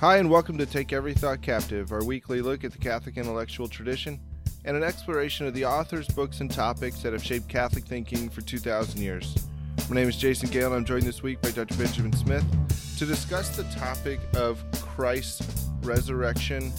Hi, and welcome to Take Every Thought Captive, our weekly look at the Catholic intellectual tradition and an exploration of the authors, books, and topics that have shaped Catholic thinking for 2,000 years. My name is Jason Gale, and I'm joined this week by Dr. Benjamin Smith to discuss the topic of Christ's resurrection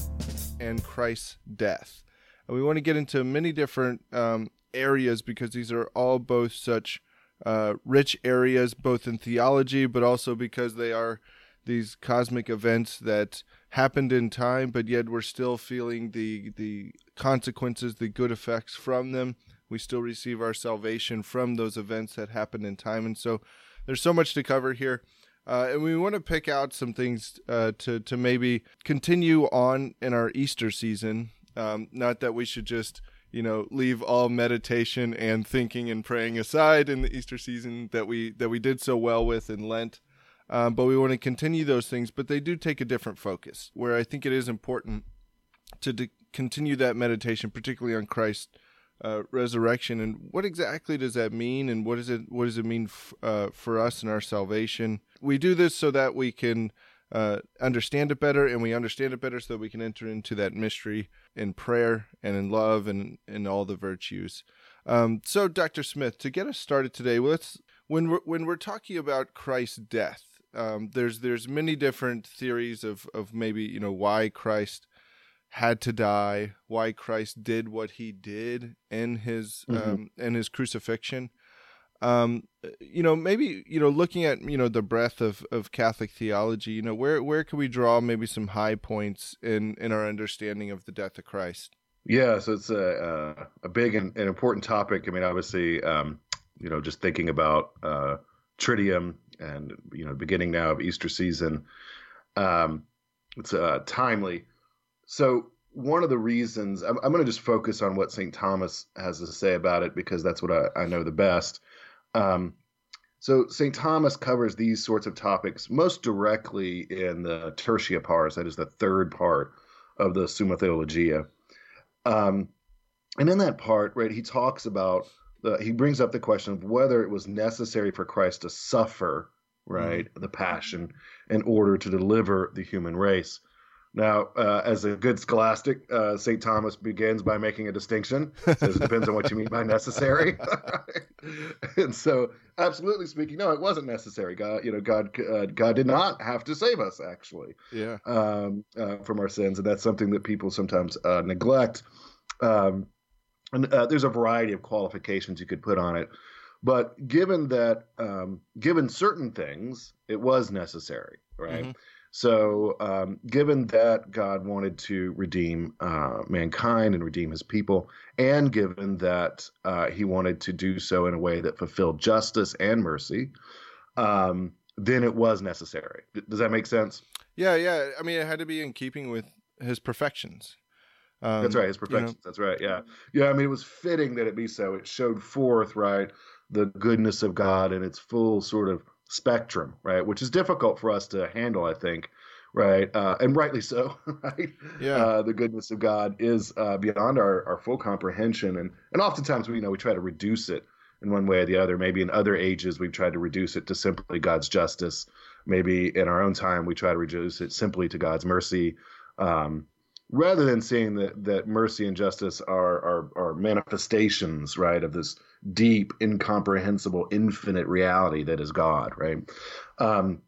and Christ's death. And we want to get into many different um, areas because these are all both such uh, rich areas, both in theology, but also because they are these cosmic events that happened in time, but yet we're still feeling the the consequences, the good effects from them. We still receive our salvation from those events that happened in time, and so there's so much to cover here. Uh, and we want to pick out some things uh, to to maybe continue on in our Easter season. Um, not that we should just you know leave all meditation and thinking and praying aside in the Easter season that we that we did so well with in Lent. Um, but we want to continue those things, but they do take a different focus. Where I think it is important to de- continue that meditation, particularly on Christ's uh, resurrection, and what exactly does that mean, and what does it what does it mean f- uh, for us and our salvation? We do this so that we can uh, understand it better, and we understand it better so that we can enter into that mystery in prayer and in love and in all the virtues. Um, so, Dr. Smith, to get us started today, let's when we're when we're talking about Christ's death um, there's there's many different theories of of maybe you know why Christ had to die, why Christ did what he did in his mm-hmm. um, in his crucifixion. Um, you know, maybe you know, looking at you know the breadth of, of Catholic theology, you know, where where can we draw maybe some high points in in our understanding of the death of Christ? Yeah, so it's a a big and, and important topic. I mean, obviously, um, you know, just thinking about uh, Triduum and you know beginning now of Easter season. Um, it's uh, timely. So one of the reasons I'm, I'm going to just focus on what St. Thomas has to say about it because that's what I, I know the best. Um, so St. Thomas covers these sorts of topics most directly in the Tertia Pars, that is the third part of the Summa Theologia. Um, and in that part, right, he talks about the, he brings up the question of whether it was necessary for Christ to suffer, right, mm-hmm. the passion, in order to deliver the human race. Now, uh, as a good scholastic, uh, St. Thomas begins by making a distinction. Says it depends on what you mean by necessary. and so, absolutely speaking, no, it wasn't necessary. God, you know, God, uh, God did not have to save us, actually, yeah, um, uh, from our sins, and that's something that people sometimes uh, neglect. Um, and uh, there's a variety of qualifications you could put on it. But given that um, given certain things it was necessary right? Mm-hmm. so um, given that god wanted to redeem uh, mankind and redeem his people and given that uh, he wanted to do so in a way that fulfilled justice and mercy um, then it was necessary. Does that make sense? Yeah yeah. I mean it had to be in keeping with his perfections um, That's right, his perfections. You know? That's right. Yeah, yeah. I mean, it was fitting that it be so. It showed forth right the goodness of God in its full sort of spectrum, right? Which is difficult for us to handle, I think, right? Uh, and rightly so, right? Yeah. Uh, the goodness of God is uh, beyond our, our full comprehension, and and oftentimes we you know we try to reduce it in one way or the other. Maybe in other ages we've tried to reduce it to simply God's justice. Maybe in our own time we try to reduce it simply to God's mercy. Um, rather than seeing that that mercy and justice are are, are manifestations right of this deep incomprehensible infinite reality that is god right? Um,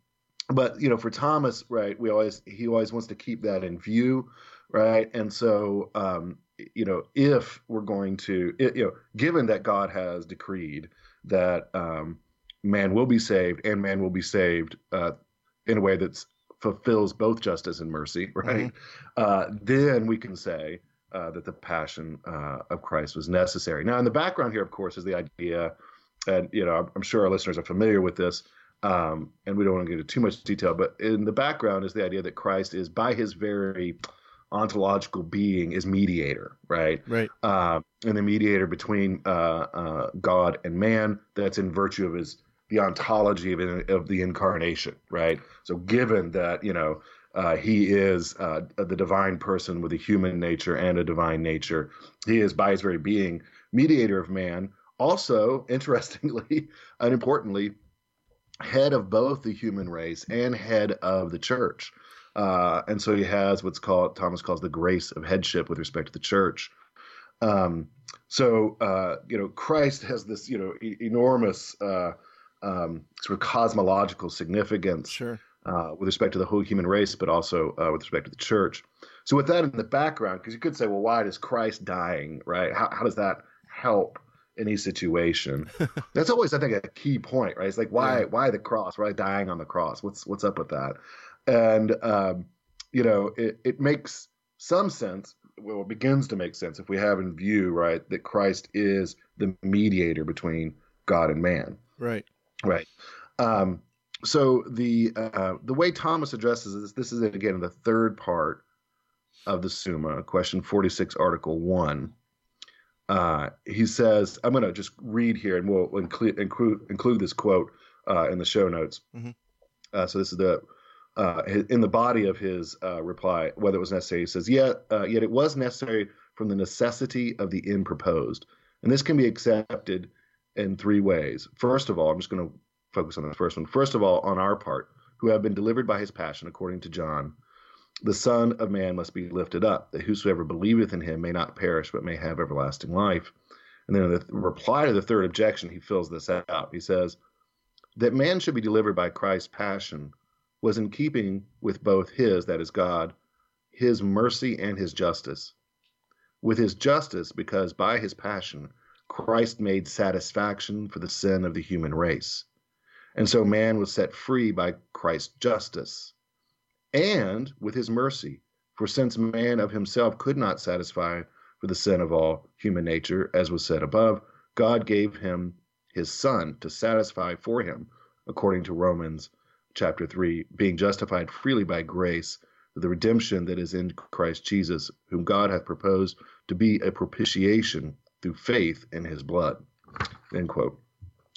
but you know for thomas right we always he always wants to keep that in view right? And so um, you know if we're going to you know given that god has decreed that um, man will be saved and man will be saved uh, in a way that's fulfills both justice and mercy, right? Mm-hmm. Uh, then we can say uh, that the passion uh, of Christ was necessary. Now, in the background here, of course, is the idea, and you know, I'm sure our listeners are familiar with this, um, and we don't want to get into too much detail, but in the background is the idea that Christ is, by his very ontological being, is mediator, right? Right. Uh, and the mediator between uh, uh, God and man. That's in virtue of his the ontology of, of the incarnation, right? So, given that you know uh, he is uh, the divine person with a human nature and a divine nature, he is by his very being mediator of man. Also, interestingly and importantly, head of both the human race and head of the church. Uh, and so he has what's called Thomas calls the grace of headship with respect to the church. Um, so uh, you know, Christ has this you know e- enormous uh, um, sort of cosmological significance Sure. uh, with respect to the whole human race, but also uh, with respect to the church. So with that in the background, because you could say, well, why does Christ dying, right? How, how does that help any situation? That's always, I think, a key point, right? It's like why Yeah. why the cross? Why dying on the cross? What's what's up with that? And um, you know, it, it makes some sense. Well, it begins to make sense if we have in view, right, that Christ is the mediator between God and man. Right. Right. Um, so the uh, the way Thomas addresses this, this is again in the third part of the Summa, question forty six, article one. Uh, he says, I'm going to just read here, and we'll include include, include this quote uh, in the show notes. Mhm. Uh, so this is the uh, in the body of his uh, reply, whether it was necessary. He says, "Yet, uh, yet it was necessary from the necessity of the end proposed, and this can be accepted in three ways. First of all, I'm just going to focus on the first one. First of all, on our part, who have been delivered by his passion, according to John, the Son of Man must be lifted up, that whosoever believeth in him may not perish, but may have everlasting life. And then in the reply to the third objection, he fills this out. He says, That man should be delivered by Christ's passion was in keeping with both his, that is God, his mercy and his justice. With his justice, because by his passion, Christ made satisfaction for the sin of the human race. And so man was set free by Christ's justice. And with his mercy, for since man of himself could not satisfy for the sin of all human nature, as was said above, God gave him his Son to satisfy for him, according to Romans chapter 3, being justified freely by grace, the redemption that is in Christ Jesus, whom God hath proposed to be a propitiation through faith in his blood. End quote.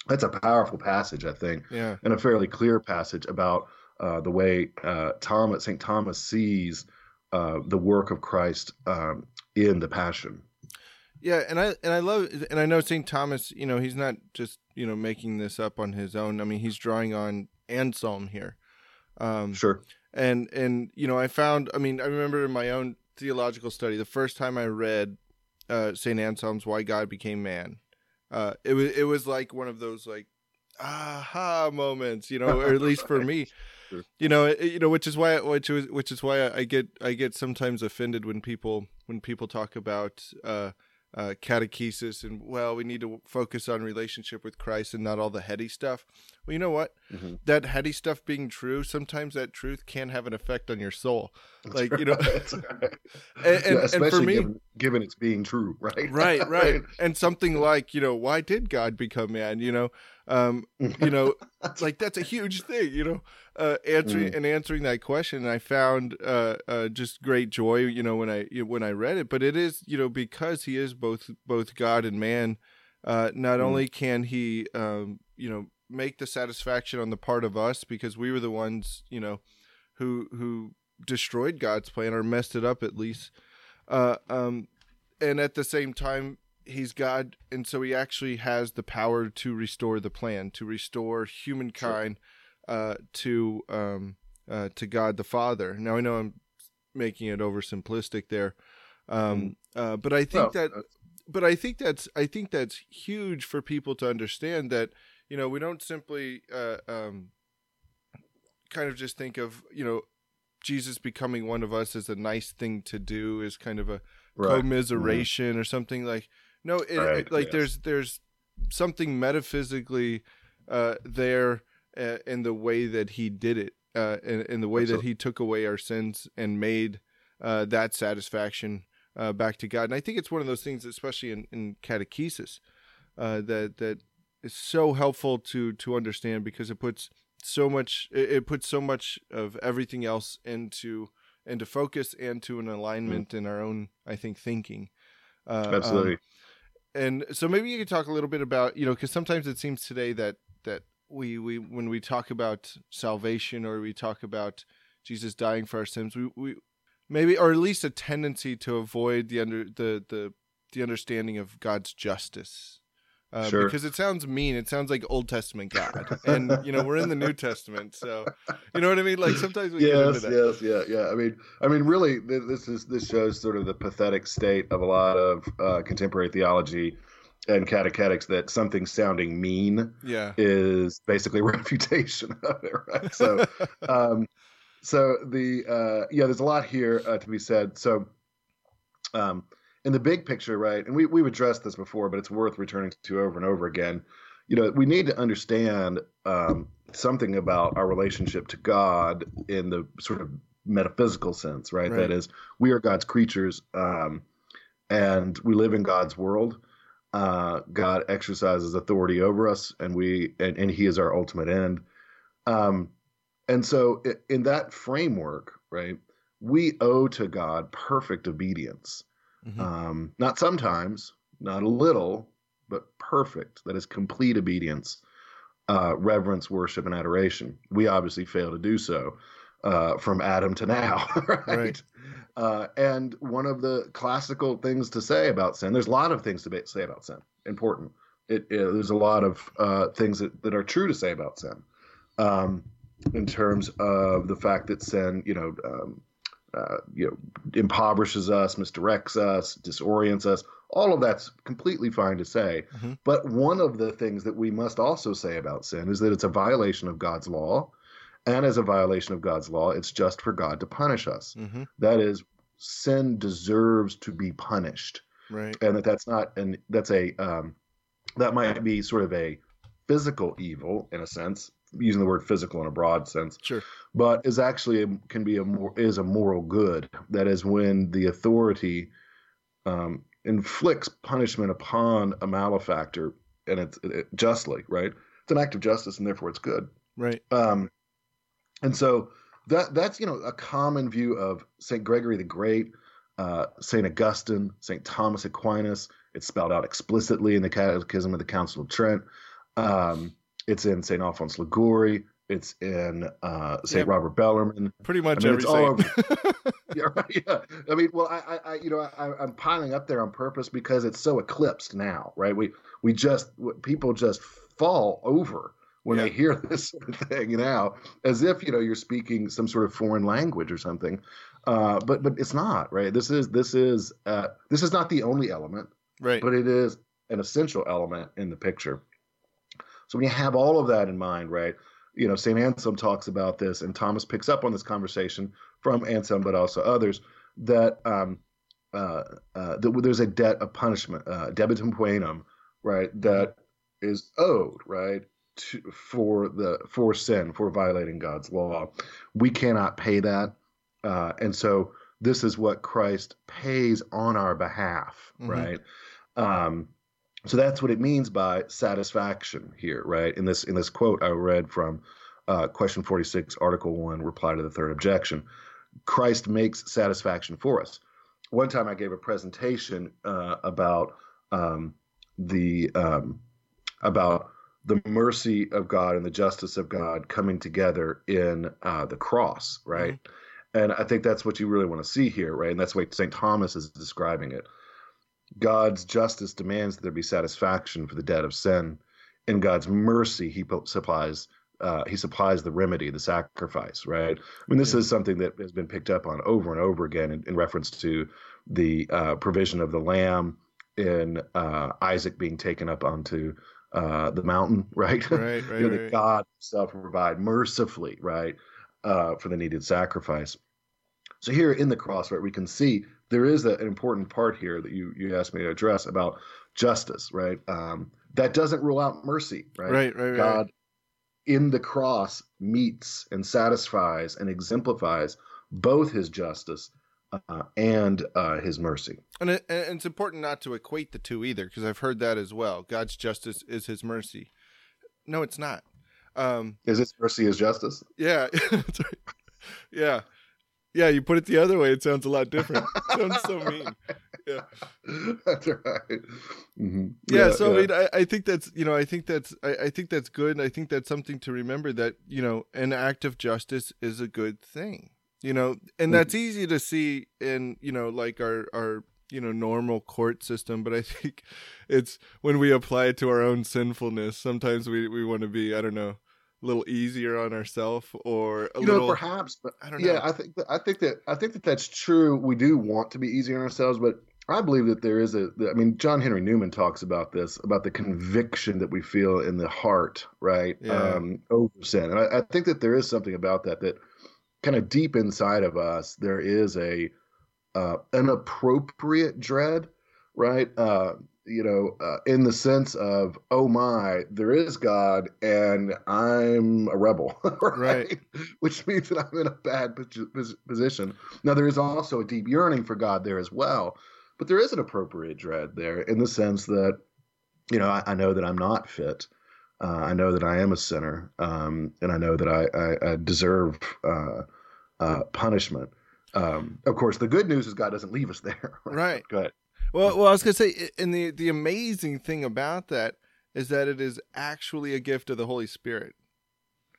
That's a powerful passage, I think, Yeah. and a fairly clear passage about uh, the way uh, Thomas, St. Thomas sees uh, the work of Christ um, in the Passion. Yeah, and I and I love and I know St. Thomas, you know, he's not just, you know, making this up on his own. I mean, he's drawing on Anselm here. Um Sure. and and you know, I found I mean, I remember in my own theological study the first time I read uh St. Anselm's Why God Became Man. Uh it was it was like one of those like aha moments, you know, or at least for me. You know, it, you know, which is why which is which is why I get I get sometimes offended when people when people talk about uh uh, catechesis and well we need to focus on relationship with christ and not all the heady stuff well you know what Mhm. that heady stuff being true sometimes that truth can have an effect on your soul like you know right. and, and, Yeah, and for especially me given, given it's being true, right? right right and something like you know why did god become man you know um you know like that's a huge thing you know uh answering Mm. and answering that question i found uh, uh just great joy you know when i when i read it but it is you know because he is both both god and man uh not Mm. only can he um you know make the satisfaction on the part of us because we were the ones you know who who destroyed god's plan or messed it up at least uh um and at the same time he's god and so he actually has the power to restore the plan to restore humankind uh to um uh to god the father now i know i'm making it oversimplistic there um uh but i think. Well, that but I think that's I think that's huge for people to understand that you know we don't simply uh, um, kind of just think of you know Jesus becoming one of us is a nice thing to do is kind of a right. commiseration or something like no it, Right, it- like yes. there's there's something metaphysically uh, there uh, in the way that he did it uh, in, in the way that he took away our sins and made uh, that satisfaction uh, back to God and I think it's one of those things especially in, in catechesis uh, that that is so helpful to to understand because it puts so much it, it puts so much of everything else into into focus and to an alignment in our own I think thinking. Uh, um, Absolutely. and so maybe you could talk a little bit about you know because sometimes it seems today that that we we when we talk about salvation or we talk about Jesus dying for our sins we we maybe or at least a tendency to avoid the under the the the understanding of God's justice Uh, Sure. Because it sounds mean. It sounds like Old Testament God, and you know we're in the New Testament, so you know what I mean. Like sometimes we get into that. yes, yeah, yeah. I mean, I mean, really, th- this is this shows sort of the pathetic state of a lot of uh, contemporary theology and catechetics that something sounding mean Yeah. is basically a refutation of it, right? So, um, so the uh, yeah, there's a lot here uh, to be said. So, um, in the big picture, right, and we we've addressed this before, but it's worth returning to over and over again. You know, we need to understand um, something about our relationship to God in the sort of metaphysical sense, right? Right. That is, we are God's creatures, um, and we live in God's world. Uh, God exercises authority over us, and we and, and He is our ultimate end. Um, and so, in that framework, right, we owe to God perfect obedience. Mhm. Um, not sometimes, not a little, but perfect. That is complete obedience, uh, reverence, worship, and adoration. We obviously fail to do so uh, from Adam to now, right? Right. Uh, and one of the classical things to say about sin, there's a lot of things to be, say about sin. Important. It, it- there's a lot of uh, things that, that are true to say about sin, um, in terms of the fact that sin, you know, um, uh, you know, impoverishes us, misdirects us, disorients us. All of that's completely fine to say. Mhm. But one of the things that we must also say about sin is that it's a violation of God's law. And as a violation of God's law, it's just for God to punish us. Mhm. That is, sin deserves to be punished, Right. and that that's not, and that's a, um, that might be sort of a physical evil in a sense, using the word physical in a broad sense Sure. but is actually a, can be a more is a moral good. That is when the authority um, inflicts punishment upon a malefactor, and it's it, justly right. It's an act of justice, and therefore it's good. Right. Um, and so that that's you know a common view of Saint Gregory the Great, uh, Saint Augustine, Saint Thomas Aquinas. It's spelled out explicitly in the Catechism of the Council of Trent. Um, it's in Saint Alphonse Liguori. It's in uh, Saint Yep. Robert Bellarmine. Pretty much I mean, it's all saint. Yeah, right. Yeah. I mean, well, I, I, you know, I, I'm piling up there on purpose because it's so eclipsed now, right? We, we just, people just fall over when they hear this sort of thing now, as if you know you're speaking some sort of foreign language or something. Uh, but, but it's not, right? This is, this is, uh, this is not the only element, right. but it is an essential element in the picture. So when you have all of that in mind, right? You know, St. Anselm talks about this, and Thomas picks up on this conversation from Anselm, but also others, that um, uh, uh, that there's a debt of punishment, uh, debitum poenum, right? That is owed, right, to, for the for sin, for violating God's law. We cannot pay that, uh, and so this is what Christ pays on our behalf, Mhm. right? Um, so that's what it means by satisfaction here, right? In this in this quote I read from uh, question 46, article 1, reply to the third objection. Christ makes satisfaction for us. One time I gave a presentation uh, about um, the um, about the mercy of God and the justice of God coming together in uh, the cross, right? And I think that's what you really want to see here, right? And that's the way St. Thomas is describing it. God's justice demands that there be satisfaction for the debt of sin. In God's mercy, He supplies uh, He supplies the remedy, the sacrifice. Right? I mean, this Yeah. is something that has been picked up on over and over again in, in reference to the uh, provision of the lamb in uh, Isaac being taken up onto uh, the mountain. Right? Right. Right. you know, right. that God Himself will provide mercifully, right, uh, for the needed sacrifice. So here in the cross, right, we can see there is a, an important part here that you you asked me to address about justice, right? Um, that doesn't rule out mercy, right? Right. Right. Right. God in the cross meets and satisfies and exemplifies both His justice uh, and uh, His mercy. And, it, and it's important not to equate the two either, because I've heard that as well. God's justice is His mercy. No, it's not. Um, Is His mercy His justice? yeah, yeah, yeah. You put it the other way, it sounds a lot different. sounds so mean. Yeah. That's right. Mhm. Yeah, so I mean, I, I think that's you know, I think that's I, I think that's good. And I think that's something to remember that you know, an act of justice is a good thing. You know, and Mhm. that's easy to see in you know, like our our you know normal court system but i think it's when we apply it to our own sinfulness sometimes we we want to be i don't know little easier on ourselves or a you little know perhaps but I don't know. yeah i think that, i think that i think that that's true we do want to be easier on ourselves but i believe that there is a i mean john henry newman talks about this about the conviction that we feel in the heart right Yeah. um over sin and I, I think that there is something about that that kind of deep inside of us there is a uh, an appropriate dread right uh you know, uh, in the sense of, oh my, there is God and I'm a rebel, right? Right. Which means that I'm in a bad position. Now, there is also a deep yearning for God there as well, but there is an appropriate dread there in the sense that, you know, I, I know that I'm not fit. Uh, I know that I am a sinner, um, and I know that I, I, I deserve uh, uh, punishment. Um, of course, the good news is God doesn't leave us there. Right. Go ahead. Well, well, I was gonna say, and the the amazing thing about that is that it is actually a gift of the Holy Spirit.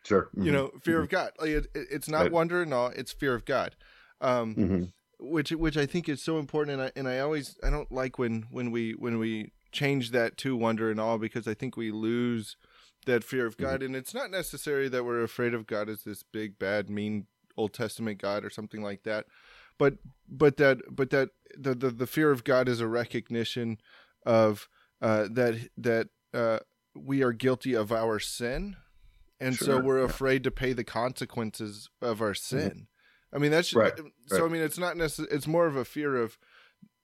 Sure. You know, fear of God. Like it, it- it's not Right. wonder and awe; it's fear of God. Um, hmm which which I think is so important, and I and I always I don't like when when we when we change that to wonder and awe because I think we lose that fear of God, and it's not necessary that we're afraid of God as this big bad mean Old Testament God or something like that, but but that but that the the, the fear of God is a recognition of uh, that that uh, we are guilty of our sin, and so we're yeah. afraid to pay the consequences of our sin. I mean that's Right, so. I mean it's not necessarily. It's more of a fear of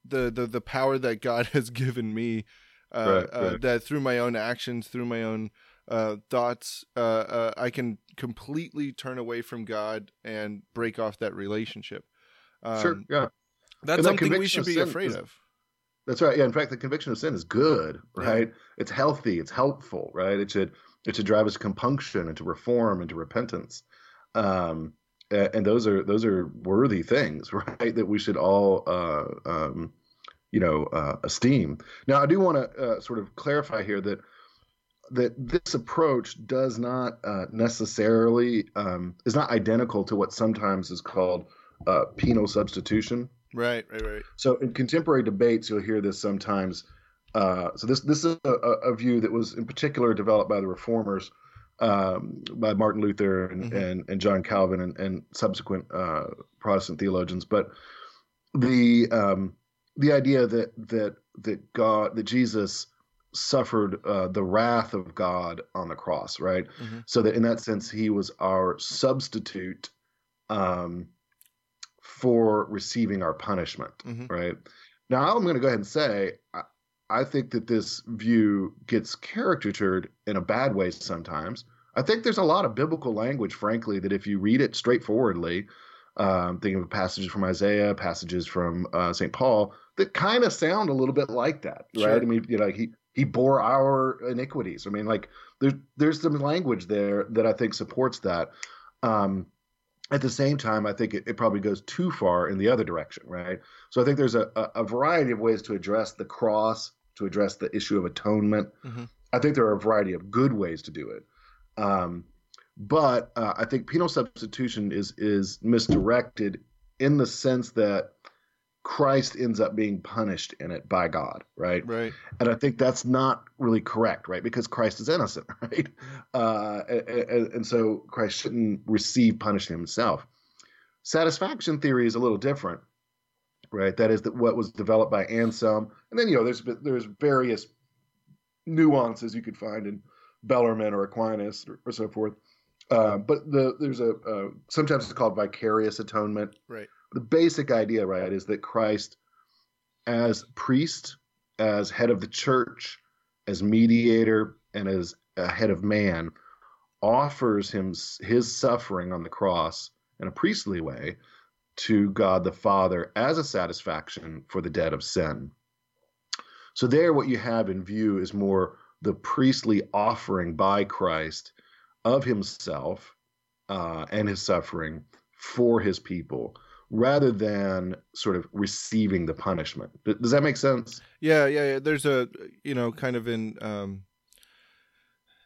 the the the power that God has given me. Uh, Right, uh, that through my own actions, through my own uh, thoughts, uh, uh, I can completely turn away from God and break off that relationship. Um, sure. Yeah. That's And that something we should be afraid is- of. That's right. Yeah. In fact, the conviction of sin is good, Yeah. right? It's healthy. It's helpful, right? It should it should drive us to compunction and to reform and to repentance. Um, and those are those are worthy things, right? That we should all, uh, um, you know, uh, esteem. Now, I do want to uh, sort of clarify here that that this approach does not uh, necessarily um, is not identical to what sometimes is called uh, penal substitution. Right, right, right. So in contemporary debates, you'll hear this sometimes. Uh, so this this is a, a view that was in particular developed by the reformers, um, by Martin Luther and, Mhm. and, and John Calvin and, and subsequent uh, Protestant theologians. But the um, the idea that that that God that Jesus suffered uh, the wrath of God on the cross, right? Mhm. So that in that sense, he was our substitute. Um, for receiving our punishment, Mhm. right? Now, I'm going to go ahead and say, I, I think that this view gets caricatured in a bad way sometimes. I think there's a lot of biblical language, frankly, that if you read it straightforwardly, um, thinking of passages from Isaiah, passages from uh, St. Paul, that kind of sound a little bit like that, right? Sure. I mean, you know, he he bore our iniquities. I mean, like there's there's some language there that I think supports that. Um, at the same time, I think it, it probably goes too far in the other direction, right? So I think there's a, a, variety of ways to address the cross, to address the issue of atonement. Mhm. I think there are a variety of good ways to do it. Um, but uh, I think penal substitution is is misdirected in the sense that Christ ends up being punished in it by God, right? Right. And I think that's not really correct, right? Because Christ is innocent, right? Uh, and, and so Christ shouldn't receive punishment himself. Satisfaction theory is a little different, right? That is that what was developed by Anselm, and then you know there's there's various nuances you could find in Bellarmine or Aquinas or, or so forth. Uh, but the there's a uh, sometimes it's called vicarious atonement. Right. The basic idea, right, is that Christ, as priest, as head of the church, as mediator, and as a head of man, offers him his suffering on the cross in a priestly way to God the Father as a satisfaction for the debt of sin. So there, what you have in view is more the priestly offering by Christ of himself uh, and his suffering for his people, rather than sort of receiving the punishment. Does that make sense? Yeah, yeah, yeah. There's a you know kind of in um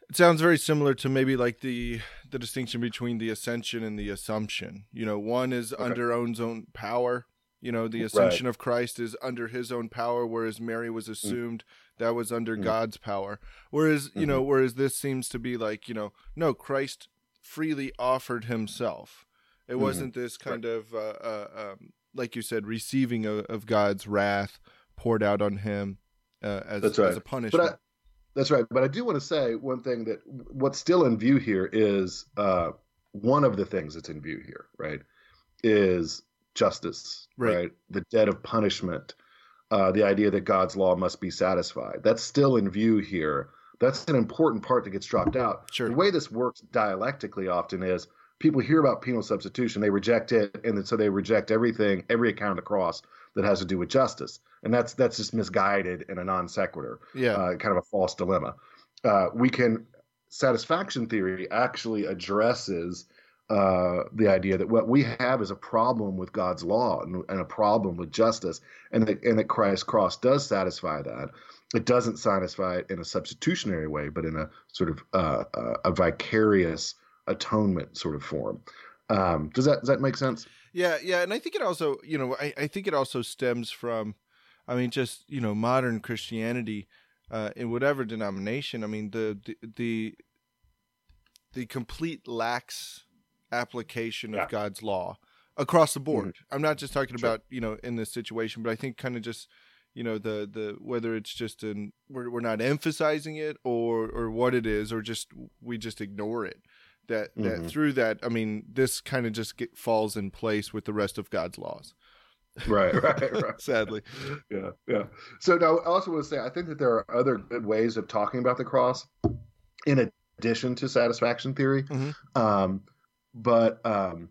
it sounds very similar to maybe like the the distinction between the ascension and the assumption. You know, one is under one's own power, You know, the ascension right. of Christ is under his own power, whereas Mary was mm. assumed mm. that was under mm. God's power. Whereas, you mm-hmm. know, whereas this seems to be like, you know, no, Christ freely offered himself. It mm-hmm. wasn't this kind right. of, uh, uh, um, like you said, receiving of, of, God's wrath poured out on him uh, as, that's right. as a punishment. I, that's right. But I do want to say one thing that what's still in view here is uh, one of the things that's in view here, right? Is justice, right? right? The debt of punishment, uh, the idea that God's law must be satisfied. That's still in view here. That's an important part that gets dropped out. Sure. The way this works dialectically often is people hear about penal substitution, they reject it, and so they reject everything, every account of the cross that has to do with justice, and that's that's just misguided and a non sequitur. Yeah, uh, kind of a false dilemma. Uh, we can satisfaction theory actually addresses uh, the idea that what we have is a problem with God's law and, and a problem with justice, and that, and that Christ's cross does satisfy that. It doesn't satisfy it in a substitutionary way, but in a sort of uh, uh, a vicarious atonement sort of form. Um, does that does that make sense? Yeah, yeah, and I think it also, you know, I, I think it also stems from, I mean, just you know, modern Christianity, uh, in whatever denomination. I mean, the the the, the complete lax application of yeah. God's law across the board. Mm-hmm. I'm not just talking sure. about you know in this situation, but I think kind of just you know the the whether it's just an we're we're not emphasizing it or or what it is or just we just ignore it. That that mm-hmm. through that, I mean, this kind of just get, falls in place with the rest of God's laws. right, right, right. Sadly, yeah, yeah. So now, I also want to say, I think that there are other good ways of talking about the cross, in addition to satisfaction theory. Mm-hmm. Um, but um,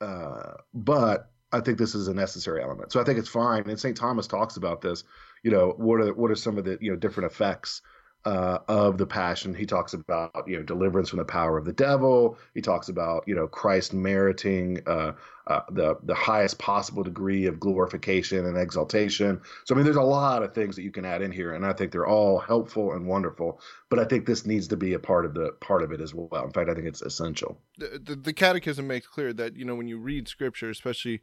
uh, but I think this is a necessary element. So I think it's fine. And St. Thomas talks about this. You know, what are what are some of the you know different effects uh, of the passion. He talks about you know deliverance from the power of the devil. He talks about you know Christ meriting uh, uh, the the highest possible degree of glorification and exaltation. So I mean, there's a lot of things that you can add in here, and I think they're all helpful and wonderful. But I think this needs to be a part of the part of it as well. In fact, I think it's essential. The, the, the Catechism makes clear that you know when you read Scripture, especially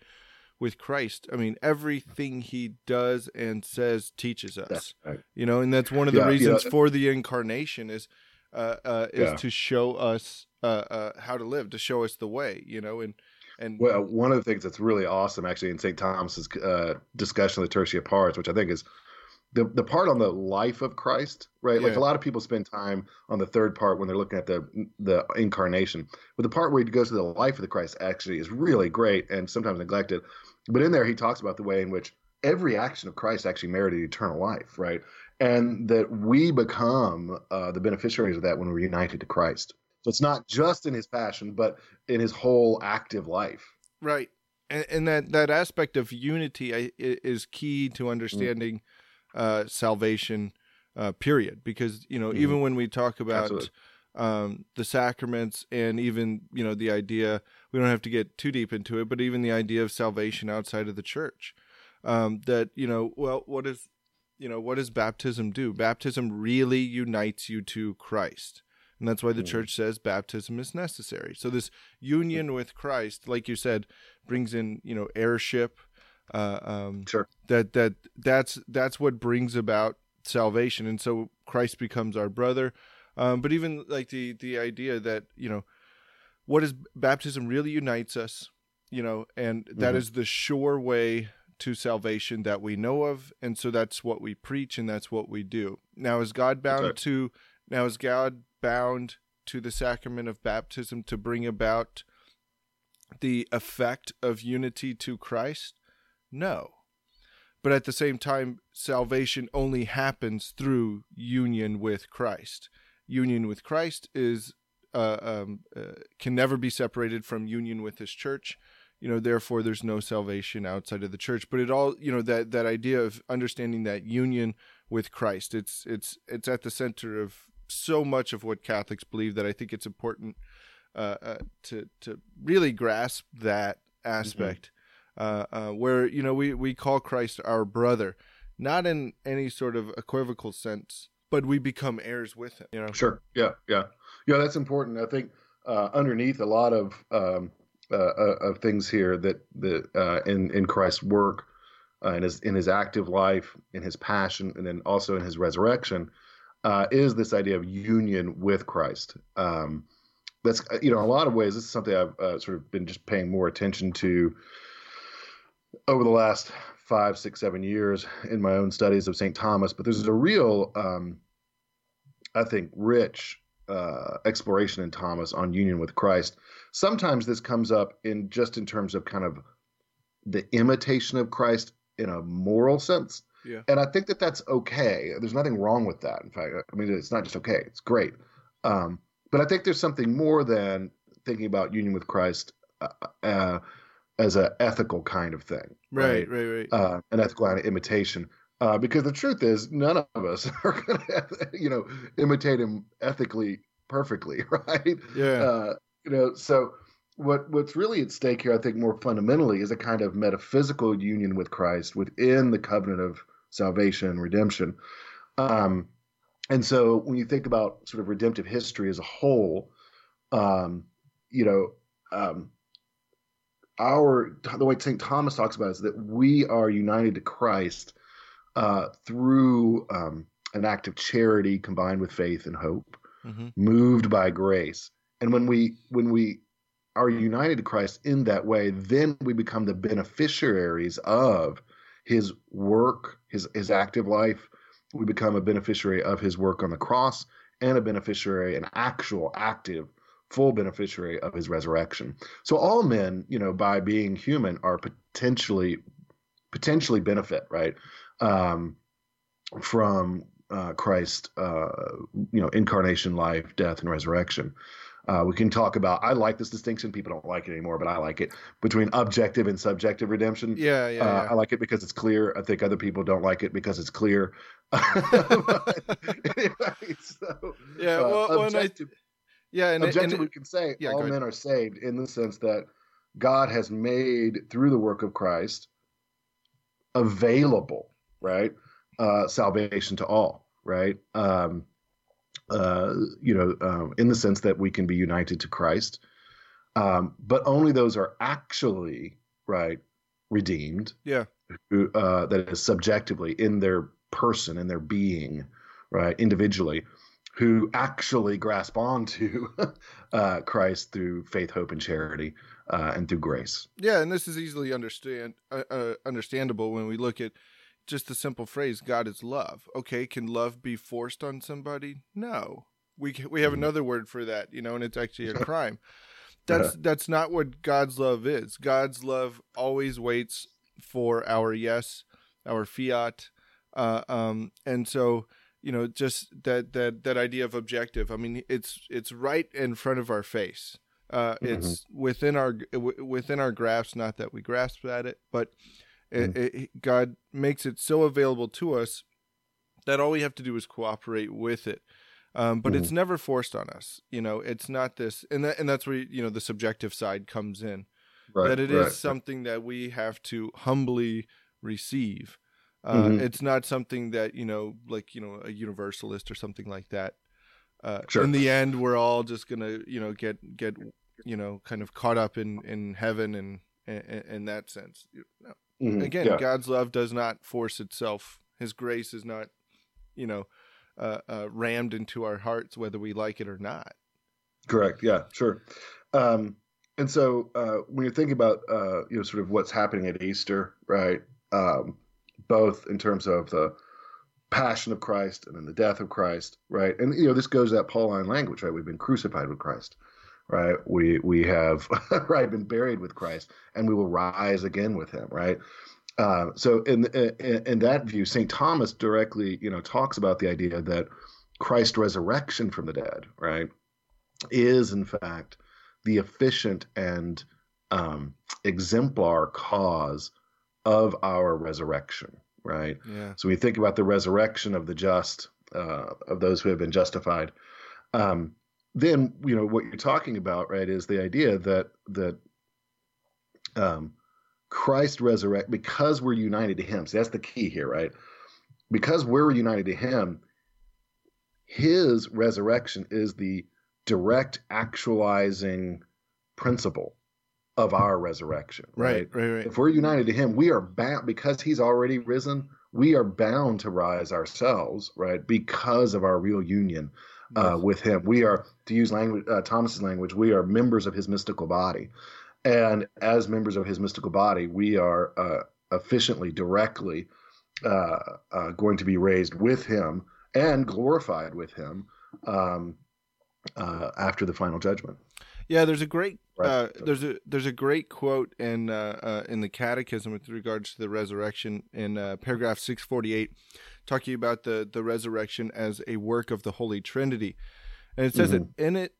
with Christ. I mean, everything he does and says teaches us. Right. You know, and that's one of the yeah, reasons yeah. for the incarnation is uh, uh, is yeah. to show us uh, uh, how to live, to show us the way. You know, and and well, one of the things that's really awesome, actually, in St. Thomas's uh, discussion of the Tertia Pars, which I think is the the part on the life of Christ, right? Yeah. Like a lot of people spend time on the third part when they're looking at the the incarnation, but the part where he goes to the life of the Christ actually is really great and sometimes neglected. But in there, he talks about the way in which every action of Christ actually merited eternal life, right? And that we become uh, the beneficiaries of that when we're united to Christ. So it's not just in his passion, but in his whole active life. Right. And, and that, that aspect of unity is key to understanding uh, salvation, uh, period. Because, you know, mm-hmm. even when we talk about um, the sacraments and even, you know, the idea we don't have to get too deep into it, but even the idea of salvation outside of the church. Um, that you know, well, what is you know what does baptism do? Baptism really unites you to Christ, and that's why the mm. church says baptism is necessary. So this union with Christ, like you said, brings in you know heirship. Uh, um, sure. That that that's that's what brings about salvation, and so Christ becomes our brother. Um, but even like the the idea that you know what is baptism really unites us, you know, and that mm-hmm. is the sure way to salvation that we know of, and so that's what we preach and that's what we do. Now, is God bound right. to? Now, is God bound to the sacrament of baptism to bring about the effect of unity to Christ? No. But at the same time, salvation only happens through union with Christ. Union with Christ is uh, um, uh, can never be separated from union with his church you know therefore there's no salvation outside of the church but it all you know that that idea of understanding that union with christ it's it's it's at the center of so much of what catholics believe that i think it's important uh, uh, to to really grasp that aspect mm-hmm. Uh, uh where you know we we call christ our brother not in any sort of equivocal sense but we become heirs with him you know? Sure. Yeah yeah. Yeah that's important. I think uh, underneath a lot of um, uh, uh, of things here that that in in Christ's work, in his in his active life, in his passion, and then also in his resurrection, is this idea of union with Christ. Um, that's you know, in a lot of ways, this is something I've sort of been just paying more attention to over the last five, six, seven years in my own studies of St. Thomas. But there's a real, um, I think, rich uh, exploration in Thomas on union with Christ. Sometimes this comes up in just in terms of kind of the imitation of Christ in a moral sense. Yeah. And I think that that's okay. There's nothing wrong with that. In fact, I mean, it's not just okay, it's great. Um, but I think there's something more than thinking about union with Christ uh, uh, as an ethical kind of thing. Right, right, right. right. Uh, an ethical kind of imitation. Uh, because the truth is, none of us are going to, you know, imitate him ethically perfectly, right? Yeah. Uh, you know, so what what's really at stake here, I think, more fundamentally, is a kind of metaphysical union with Christ within the covenant of salvation and redemption. Um, and so, when you think about sort of redemptive history as a whole, um, you know, um, our the way St. Thomas talks about it is that we are united to Christ uh, through um, an act of charity combined with faith and hope, mm-hmm. moved by grace. And when we when we are united to Christ in that way, then we become the beneficiaries of His work, His His active life. We become a beneficiary of His work on the cross and a beneficiary, an actual active full beneficiary of his resurrection. So all men, you know, by being human, are potentially potentially benefit, right, um, from uh, Christ, uh, you know, incarnation, life, death, and resurrection. Uh, we can talk about. I like this distinction. People don't like it anymore, but I like it between objective and subjective redemption. Yeah, yeah, uh, yeah. I like it because it's clear. I think other people don't like it because it's clear. anyway, so, yeah, uh, well, objective, yeah, and objectively, we can say yeah, all men are saved in the sense that God has made through the work of Christ available, right, uh, salvation to all, right. Um, uh, you know, um, in the sense that we can be united to Christ, um, but only those are actually right redeemed. Yeah, who, uh, that is subjectively in their person in their being, right, individually who actually grasp onto uh, Christ through faith, hope, and charity, uh, and through grace. Yeah, and this is easily understand uh, uh, understandable when we look at just the simple phrase "God is love." Okay, can love be forced on somebody? No, we we have mm-hmm. another word for that, you know, and it's actually a crime. That's that's not what God's love is. God's love always waits for our yes, our fiat, uh, um, and so you know just that that that idea of objective i mean it's it's right in front of our face uh, mm-hmm. it's within our within our grasp not that we grasp at it but mm-hmm. it, it, god makes it so available to us that all we have to do is cooperate with it um, but mm-hmm. it's never forced on us you know it's not this and that and that's where you know the subjective side comes in right, that it right. is something that we have to humbly receive uh, mm-hmm. It's not something that you know, like you know, a universalist or something like that. Uh, sure. In the end, we're all just gonna, you know, get get you know, kind of caught up in in heaven and in that sense. Mm-hmm. Again, yeah. God's love does not force itself. His grace is not, you know, uh, uh, rammed into our hearts whether we like it or not. Correct. Yeah. Sure. Um, and so uh, when you're thinking about uh, you know sort of what's happening at Easter, right? Um, both in terms of the passion of Christ and then the death of Christ, right? And you know, this goes that Pauline language, right? We've been crucified with Christ, right? We we have right been buried with Christ, and we will rise again with Him, right? Uh, so in, in in that view, Saint Thomas directly, you know, talks about the idea that Christ's resurrection from the dead, right, is in fact the efficient and um, exemplar cause of our resurrection, right? Yeah. So we think about the resurrection of the just, uh, of those who have been justified. Um, then you know what you're talking about, right? Is the idea that that um, Christ resurrect because we're united to Him. So that's the key here, right? Because we're united to Him, His resurrection is the direct actualizing principle of our resurrection. Right, right, right, right. If we're united to Him, we are bound because He's already risen. We are bound to rise ourselves, right? Because of our real union uh, with Him. We are, to use language, uh, Thomas's language, we are members of His mystical body, and as members of His mystical body, we are uh, efficiently, directly uh, uh, going to be raised with Him and glorified with Him um, uh, after the final judgment. Yeah, there's a great uh, there's a there's a great quote in uh, uh, in the Catechism with regards to the resurrection in uh, paragraph 648, talking about the the resurrection as a work of the Holy Trinity, and it says that in it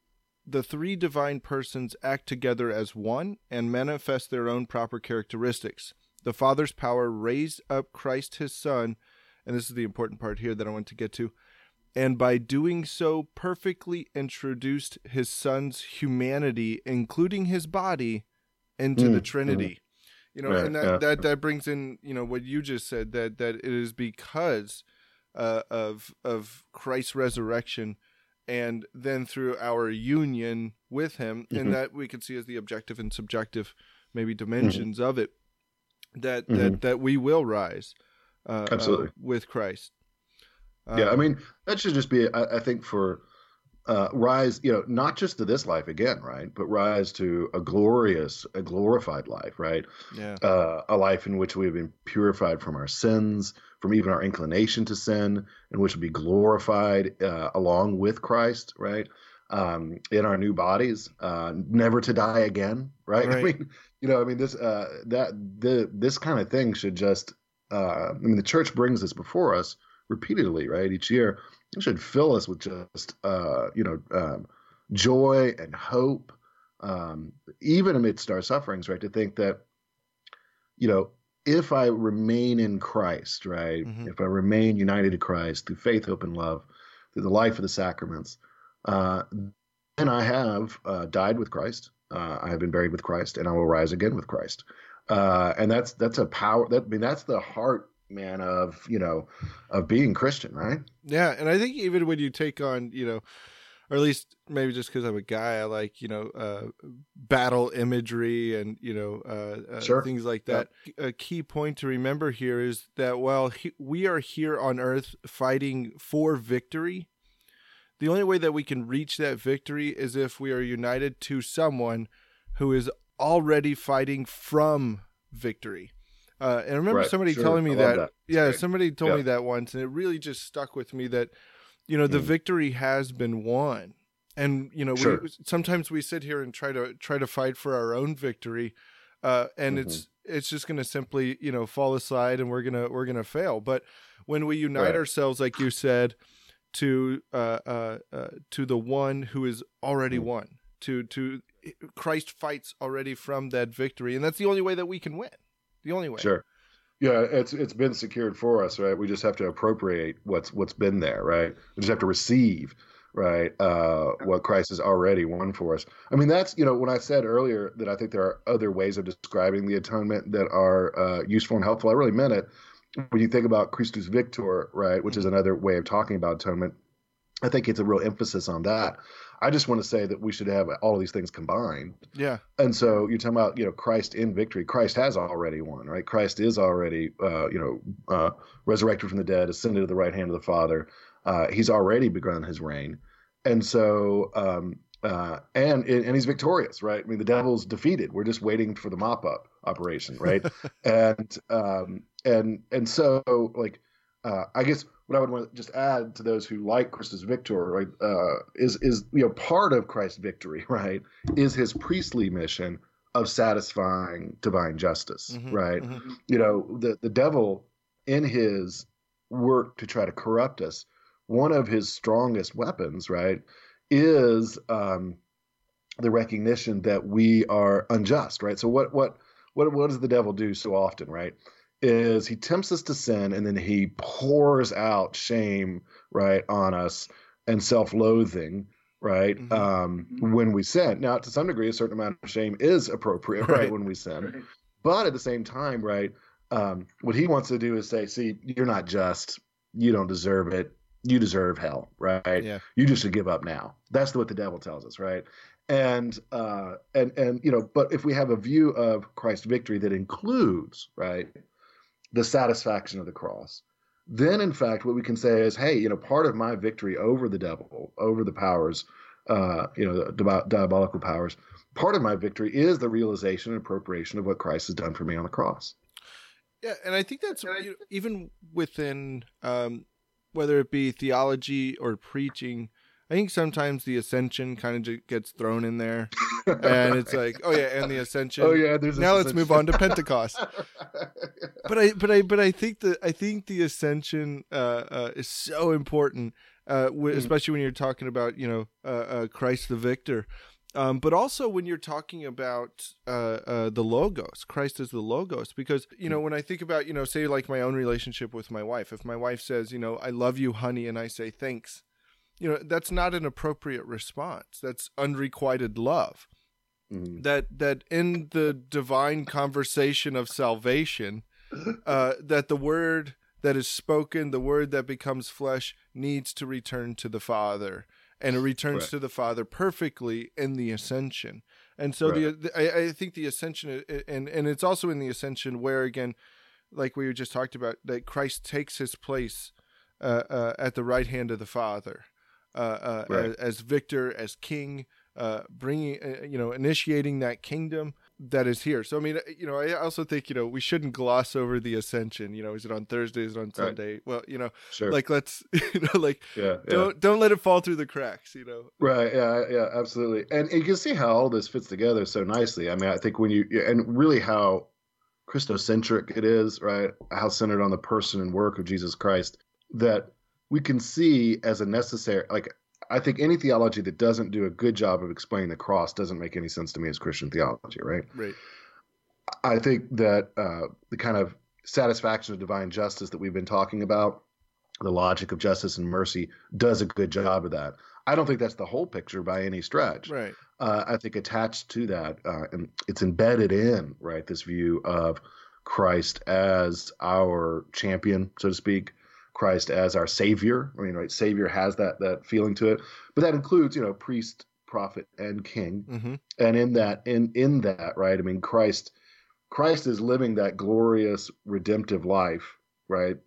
the three divine persons act together as one and manifest their own proper characteristics. The Father's power raised up Christ His Son, and this is the important part here that I want to get to and by doing so perfectly introduced his son's humanity including his body into Mm, the trinity you know Right, and that, yeah. that that brings in you know what you just said that that it is because uh, of of Christ's resurrection and then through our union with him Mhm. and that we can see as the objective and subjective maybe Mm-hmm. dimensions of it that that that we will rise uh, Absolutely. uh, with Christ yeah, I Um, mean that should just be, I, I think, for uh, rise, you know, not just to this life again, right, but rise to a glorious, a glorified life, right, yeah. Uh, a life in which we have been purified from our sins, from even our inclination to sin, and which will be glorified uh, along with Christ, right, um, in our new bodies, uh, never to die again, right? I mean, you know, I mean, this uh, that the this kind of thing should just, uh, I mean, the church brings this before us repeatedly, right, each year. It should fill us with just, uh, you know, um, joy and hope, um, even amidst our sufferings, right? To think that you know, if I remain in Christ, right, Mhm. if I remain united to Christ through faith, hope, and love, through the life of the sacraments, uh, then I have uh, died with Christ. Uh, I have been buried with Christ, and I will rise again with Christ. Uh, and that's that's a power. That I mean, that's the heart, man, of you know, of being Christian, right? Yeah, and I think even when you take on, you know, or at least maybe just because I'm a guy, I like you know uh, battle imagery and you know uh, uh, Sure. things like that. A key point to remember here is that while he, we are here on Earth fighting for victory, the only way that we can reach that victory is if we are united to someone who is already fighting from victory. Uh, and I remember Right, somebody sure. telling me that. that. Yeah, great. somebody told me that once, and it really just stuck with me that you know the Mm. victory has been won and you know Sure. we sometimes we sit here and try to try to fight for our own victory uh and Mm-hmm. it's it's just going to simply you know fall aside and we're going to we're to fail but when we unite Right. ourselves like you said to uh uh, uh to the one who is already Mhm. won to to Christ fights already from that victory and that's the only way that we can win the only way Sure. Yeah, it's it's been secured for us, right? We just have to appropriate what's what's been there, right? We just have to receive, right, uh, what Christ has already won for us. I mean, that's you know when I said earlier that I think there are other ways of describing the atonement that are uh, useful and helpful. I really meant it. When you think about Christus Victor, right, which is another way of talking about atonement, I think it's a real emphasis on that. I just want to say that we should have all of these things combined. yeah And so you're talking about, you know, Christ in victory. Christ has already won, right? Christ is already, uh, you know, uh, resurrected from the dead, ascended to the right hand of the Father. Uh, he's already begun his reign, and so, um, uh, and and he's victorious, right? I mean, the devil's defeated. We're just waiting for the mop up operation, right? and um, and and so, like, uh, I guess what I would want to just add to those who like Christus Victor, right, uh, is is you know part of Christ's victory, right, is his priestly mission of satisfying divine justice, Mhm, right? mhm. You know, the the devil in his work to try to corrupt us, one of his strongest weapons, right, is um, the recognition that we are unjust, right? So what what what what does the devil do so often, right? Is he tempts us to sin and then he pours out shame, right, on us and self-loathing, right, Mhm. um, when we sin. Now, to some degree, a certain amount of shame is appropriate, right, Right. when we sin. But at the same time, right, um, what he wants to do is say, see, you're not just, you don't deserve it, you deserve hell, right? yeah You just should give up now. That's what the devil tells us, right? and uh, and and you know, but if we have a view of Christ's victory that includes right the satisfaction of the cross, then in fact what we can say is, hey, you know, part of my victory over the devil, over the powers, uh, you know, the diabolical powers, part of my victory is the realization and appropriation of what Christ has done for me on the cross. Yeah, and I think that's you know, even within um, whether it be theology or preaching. I think sometimes the ascension kind of gets thrown in there, and it's like, oh yeah, and the ascension. Oh yeah, there's now let's move on to Pentecost. but I, but I, but I think that I think the ascension uh, uh, is so important, uh, w- mm. especially when you're talking about you know uh, uh, Christ the victor. Um, but also when you're talking about uh, uh, the logos, Christ is the logos. Because you know, when I think about you know, say like my own relationship with my wife, if my wife says, you know, I love you, honey, and I say thanks, you know, that's not an appropriate response. That's unrequited love. Mm-hmm. That that in the divine conversation of salvation, uh, that the word that is spoken, the word that becomes flesh, needs to return to the Father and it returns right. to the Father perfectly in the ascension. And so right. the, I, I, think the ascension and and it's also in the ascension where again, like we just talked about, that Christ takes his place uh, uh, at the right hand of the Father, uh, uh right. as, as, victor, as king, uh, bringing uh, you know initiating that kingdom that is here. So I mean, you know, I also think you know we shouldn't gloss over the ascension. You know, is it on Thursday? Is it on Sunday? Right. Well, you know, sure. like let's you know, like yeah, don't yeah. don't let it fall through the cracks. You know, right? Yeah, yeah, absolutely. And, and you can see how all this fits together so nicely. I mean, I think when you and really how Christocentric it is, right? How centered on the person and work of Jesus Christ that we can see as a necessary like I think any theology that doesn't do a good job of explaining the cross doesn't make any sense to me as Christian theology, right? Right. I think that uh, the kind of satisfaction of divine justice that we've been talking about, the logic of justice and mercy, does a good job of that. I don't think that's the whole picture by any stretch. Right. Uh, I think attached to that, uh, and it's embedded in right this view of Christ as our champion, so to speak, Christ as our Savior. I mean, right, Savior has that that feeling to it, but that includes, you know, priest, prophet, and king. Mm-hmm. And in that, in in that, right, I mean, Christ, Christ is living that glorious redemptive life, right?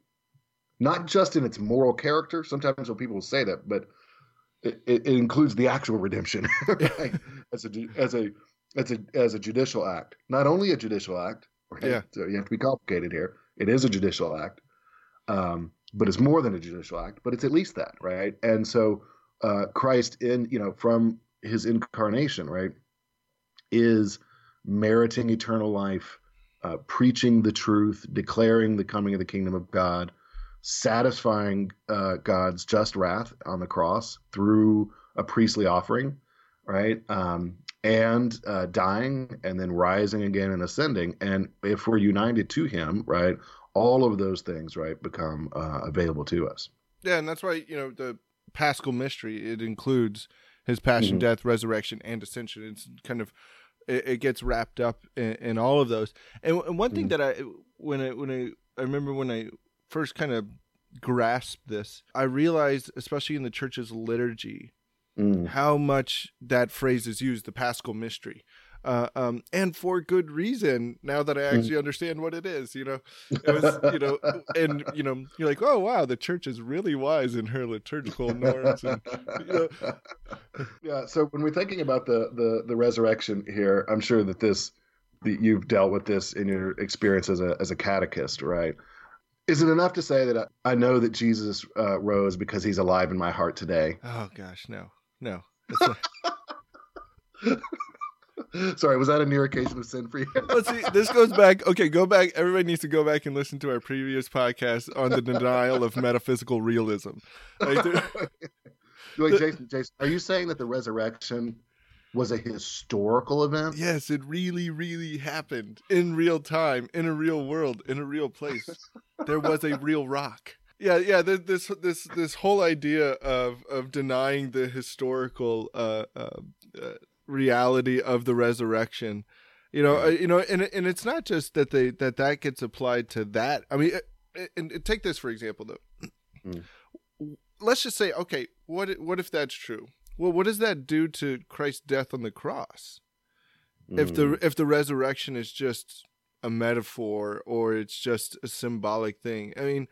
Not just in its moral character. Sometimes when people say that, but it, it, it includes the actual redemption, right? as a as a as a as a judicial act. Not only a judicial act. Right? Yeah. So you have to be complicated here. It is a judicial act. Um, but it's more than a judicial act, but it's at least that, right? And so uh, Christ, in you know, from his incarnation, right, is meriting eternal life, uh, preaching the truth, declaring the coming of the kingdom of God, satisfying uh, God's just wrath on the cross through a priestly offering, right? Um, and uh, dying and then rising again and ascending. And if we're united to Him, right, all of those things right become uh, available to us yeah and that's why you know the paschal mystery it includes his passion mm-hmm. death resurrection and ascension it's kind of it, it gets wrapped up in, in, all of those and, and one thing mm-hmm. that i when i when i i remember when i first kind of grasped this i realized especially in the church's liturgy mm. how much that phrase is used the paschal mystery uh, um, and for good reason. Now that I mm. actually understand what it is, you know, it was, you know, and you know, you're like, oh wow, the church is really wise in her liturgical norms. And, you know. Yeah. So when we're thinking about the the the resurrection here, I'm sure that this that you've dealt with this in your experience as a as a catechist, right? Is it enough to say that I, I know that Jesus uh, rose because he's alive in my heart today? Oh gosh, no, no. Sorry, was that a near occasion of sin for you? Let's see. This goes back. Okay, go back. Everybody needs to go back and listen to our previous podcast on the denial of metaphysical realism. Like, Wait, Jason, Jason, are you saying that the resurrection was a historical event? Yes, it really, really happened in real time, in a real world, in a real place. there was a real rock. Yeah, yeah. This this this whole idea of of denying the historical uh, uh, uh reality of the resurrection you know yeah. you know and and it's not just that they that that gets applied to that i mean and, and take this for example though mm. let's just say okay what what if that's true well, what does that do to Christ's death on the cross? Mm. If the mm. if the resurrection is just a metaphor or it's just a symbolic thing. I mean,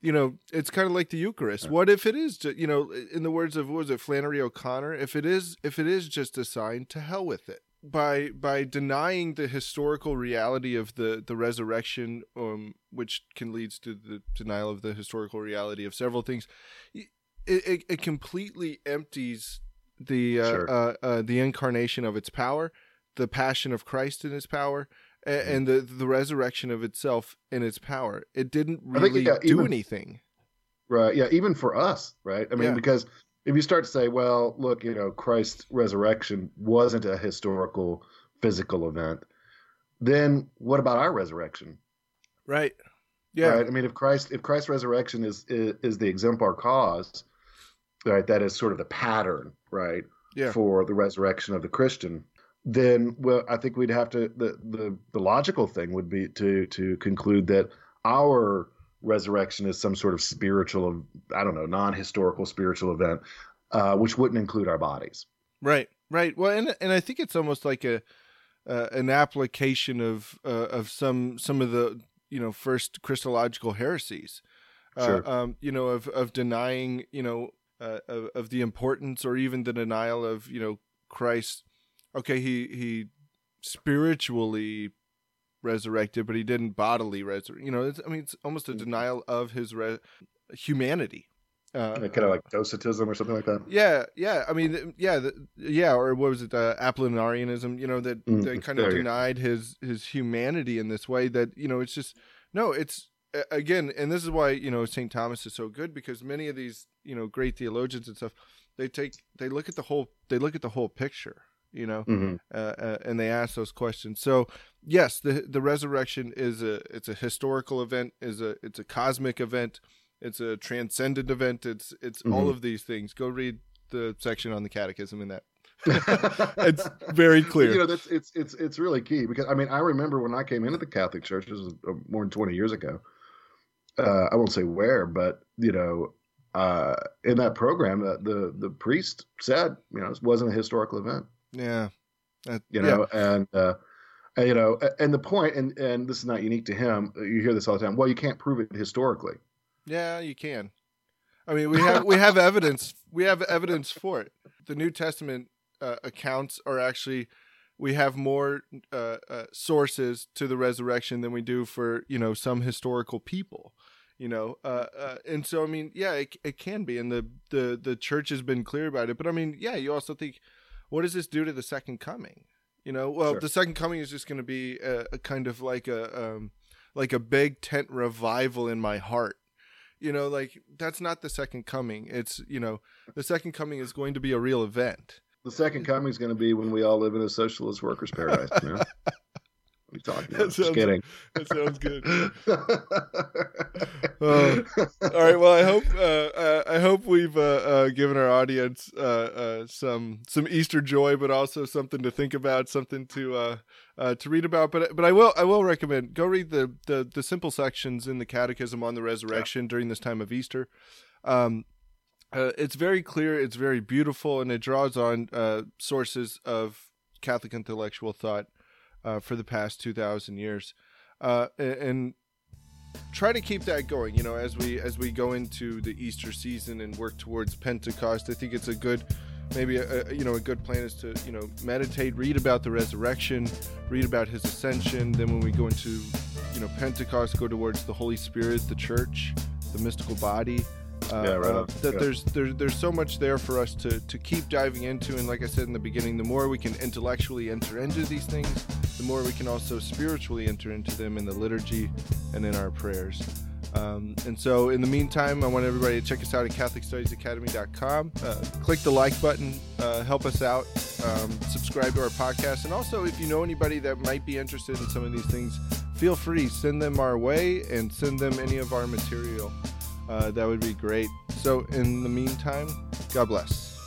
you know, it's kind of like the Eucharist. What if it is just, you know, in the words of what was it, Flannery O'Connor, if it is if it is just a sign, to hell with it. By by denying the historical reality of the the resurrection, um, which can leads to the denial of the historical reality of several things, it it, it completely empties the uh, sure. uh, uh, the incarnation of its power, the passion of Christ in His power, and, mm-hmm. and the the resurrection of itself in its power. It didn't really think, yeah, do even, anything. Right. Yeah. Even for us, right? I mean, yeah. because if you start to say, well, look, you know, Christ's resurrection wasn't a historical physical event, then what about our resurrection? Right. Yeah. Right. I mean, if Christ if Christ's resurrection is is, is the exemplar cause, right, that is sort of the pattern, right, yeah. for the resurrection of the Christian then well, I think we'd have to the, the the logical thing would be to to conclude that our resurrection is some sort of spiritual, I don't know, non-historical spiritual event, uh, which wouldn't include our bodies. Right, right. Well, and and I think it's almost like a uh, an application of uh, of some some of the you know first Christological heresies. Uh, sure. Um, you know, of of denying, you know, uh, of, of the importance or even the denial of, you know, Christ okay, he he spiritually resurrected, but he didn't bodily resurrect. You know, I mean, it's almost a mm. denial of his re- humanity. Uh, kind of like Docetism or something like that. Yeah, yeah. I mean, yeah, the, yeah. Or what was it? Uh, Apollinarianism. You know that mm, they kind of denied his his humanity in this way. That you know, it's just no. It's again, and this is why you know Saint Thomas is so good because many of these you know great theologians and stuff they take they look at the whole they look at the whole picture you know, mm-hmm. uh, uh, and they ask those questions. So yes, the the resurrection is a it's a historical event, is a it's a cosmic event, it's a transcendent event. It's it's mm-hmm. all of these things. Go read the section on the catechism in that. it's very clear. You know, that's it's it's it's really key because I mean I remember when I came into the Catholic Church. This was uh, more than twenty years ago. Uh, I won't say where, but you know, uh, in that program, uh, the the priest said, you know, it wasn't a historical event. Yeah. Uh, you know, yeah. and, uh, you know, and the point, and, and this is not unique to him. You hear this all the time. Well, you can't prove it historically. Yeah, you can. I mean, we have we have evidence. We have evidence for it. The New Testament uh, accounts are actually we have more uh, uh, sources to the resurrection than we do for you know some historical people you know uh, uh, and so i mean yeah it, it can be and the, the the church has been clear about it but i mean yeah you also think what does this do to the second coming? You know, well, sure. the second coming is just going to be a, a, kind of like a um, like a big tent revival in my heart. You know, like that's not the second coming. It's you know, the second coming is going to be a real event. The second coming is going to be when we all live in a socialist workers' paradise. You know? Are talking about? Sounds, Just kidding. That sounds good. uh, all right. Well, I hope uh, uh, I hope we've uh, uh, given our audience uh, some some Easter joy, but also something to think about, something to to read about. But but I will I will recommend go read the the, the simple sections in the Catechism on the Resurrection yeah. during this time of Easter. Um, it's very clear, it's very beautiful, and it draws on sources of Catholic intellectual thought uh, for the past 2,000 years. Uh, and try to keep that going you know as we as we go into the easter season and work towards pentecost i think it's a good maybe a, you know a good plan is to you know meditate read about the resurrection read about his ascension then when we go into you know pentecost go towards the holy spirit the church the mystical body uh, yeah, right uh, that yeah. there's there's there's so much there for us to to keep diving into, and like I said in the beginning, the more we can intellectually enter into these things, the more we can also spiritually enter into them in the liturgy and in our prayers. Um, and so, in the meantime, I want everybody to check us out at CatholicStudiesAcademy.com. Uh, click the like button, uh, help us out, um, subscribe to our podcast, and also if you know anybody that might be interested in some of these things, feel free send them our way and send them any of our material uh, that would be great. So, in the meantime, God bless.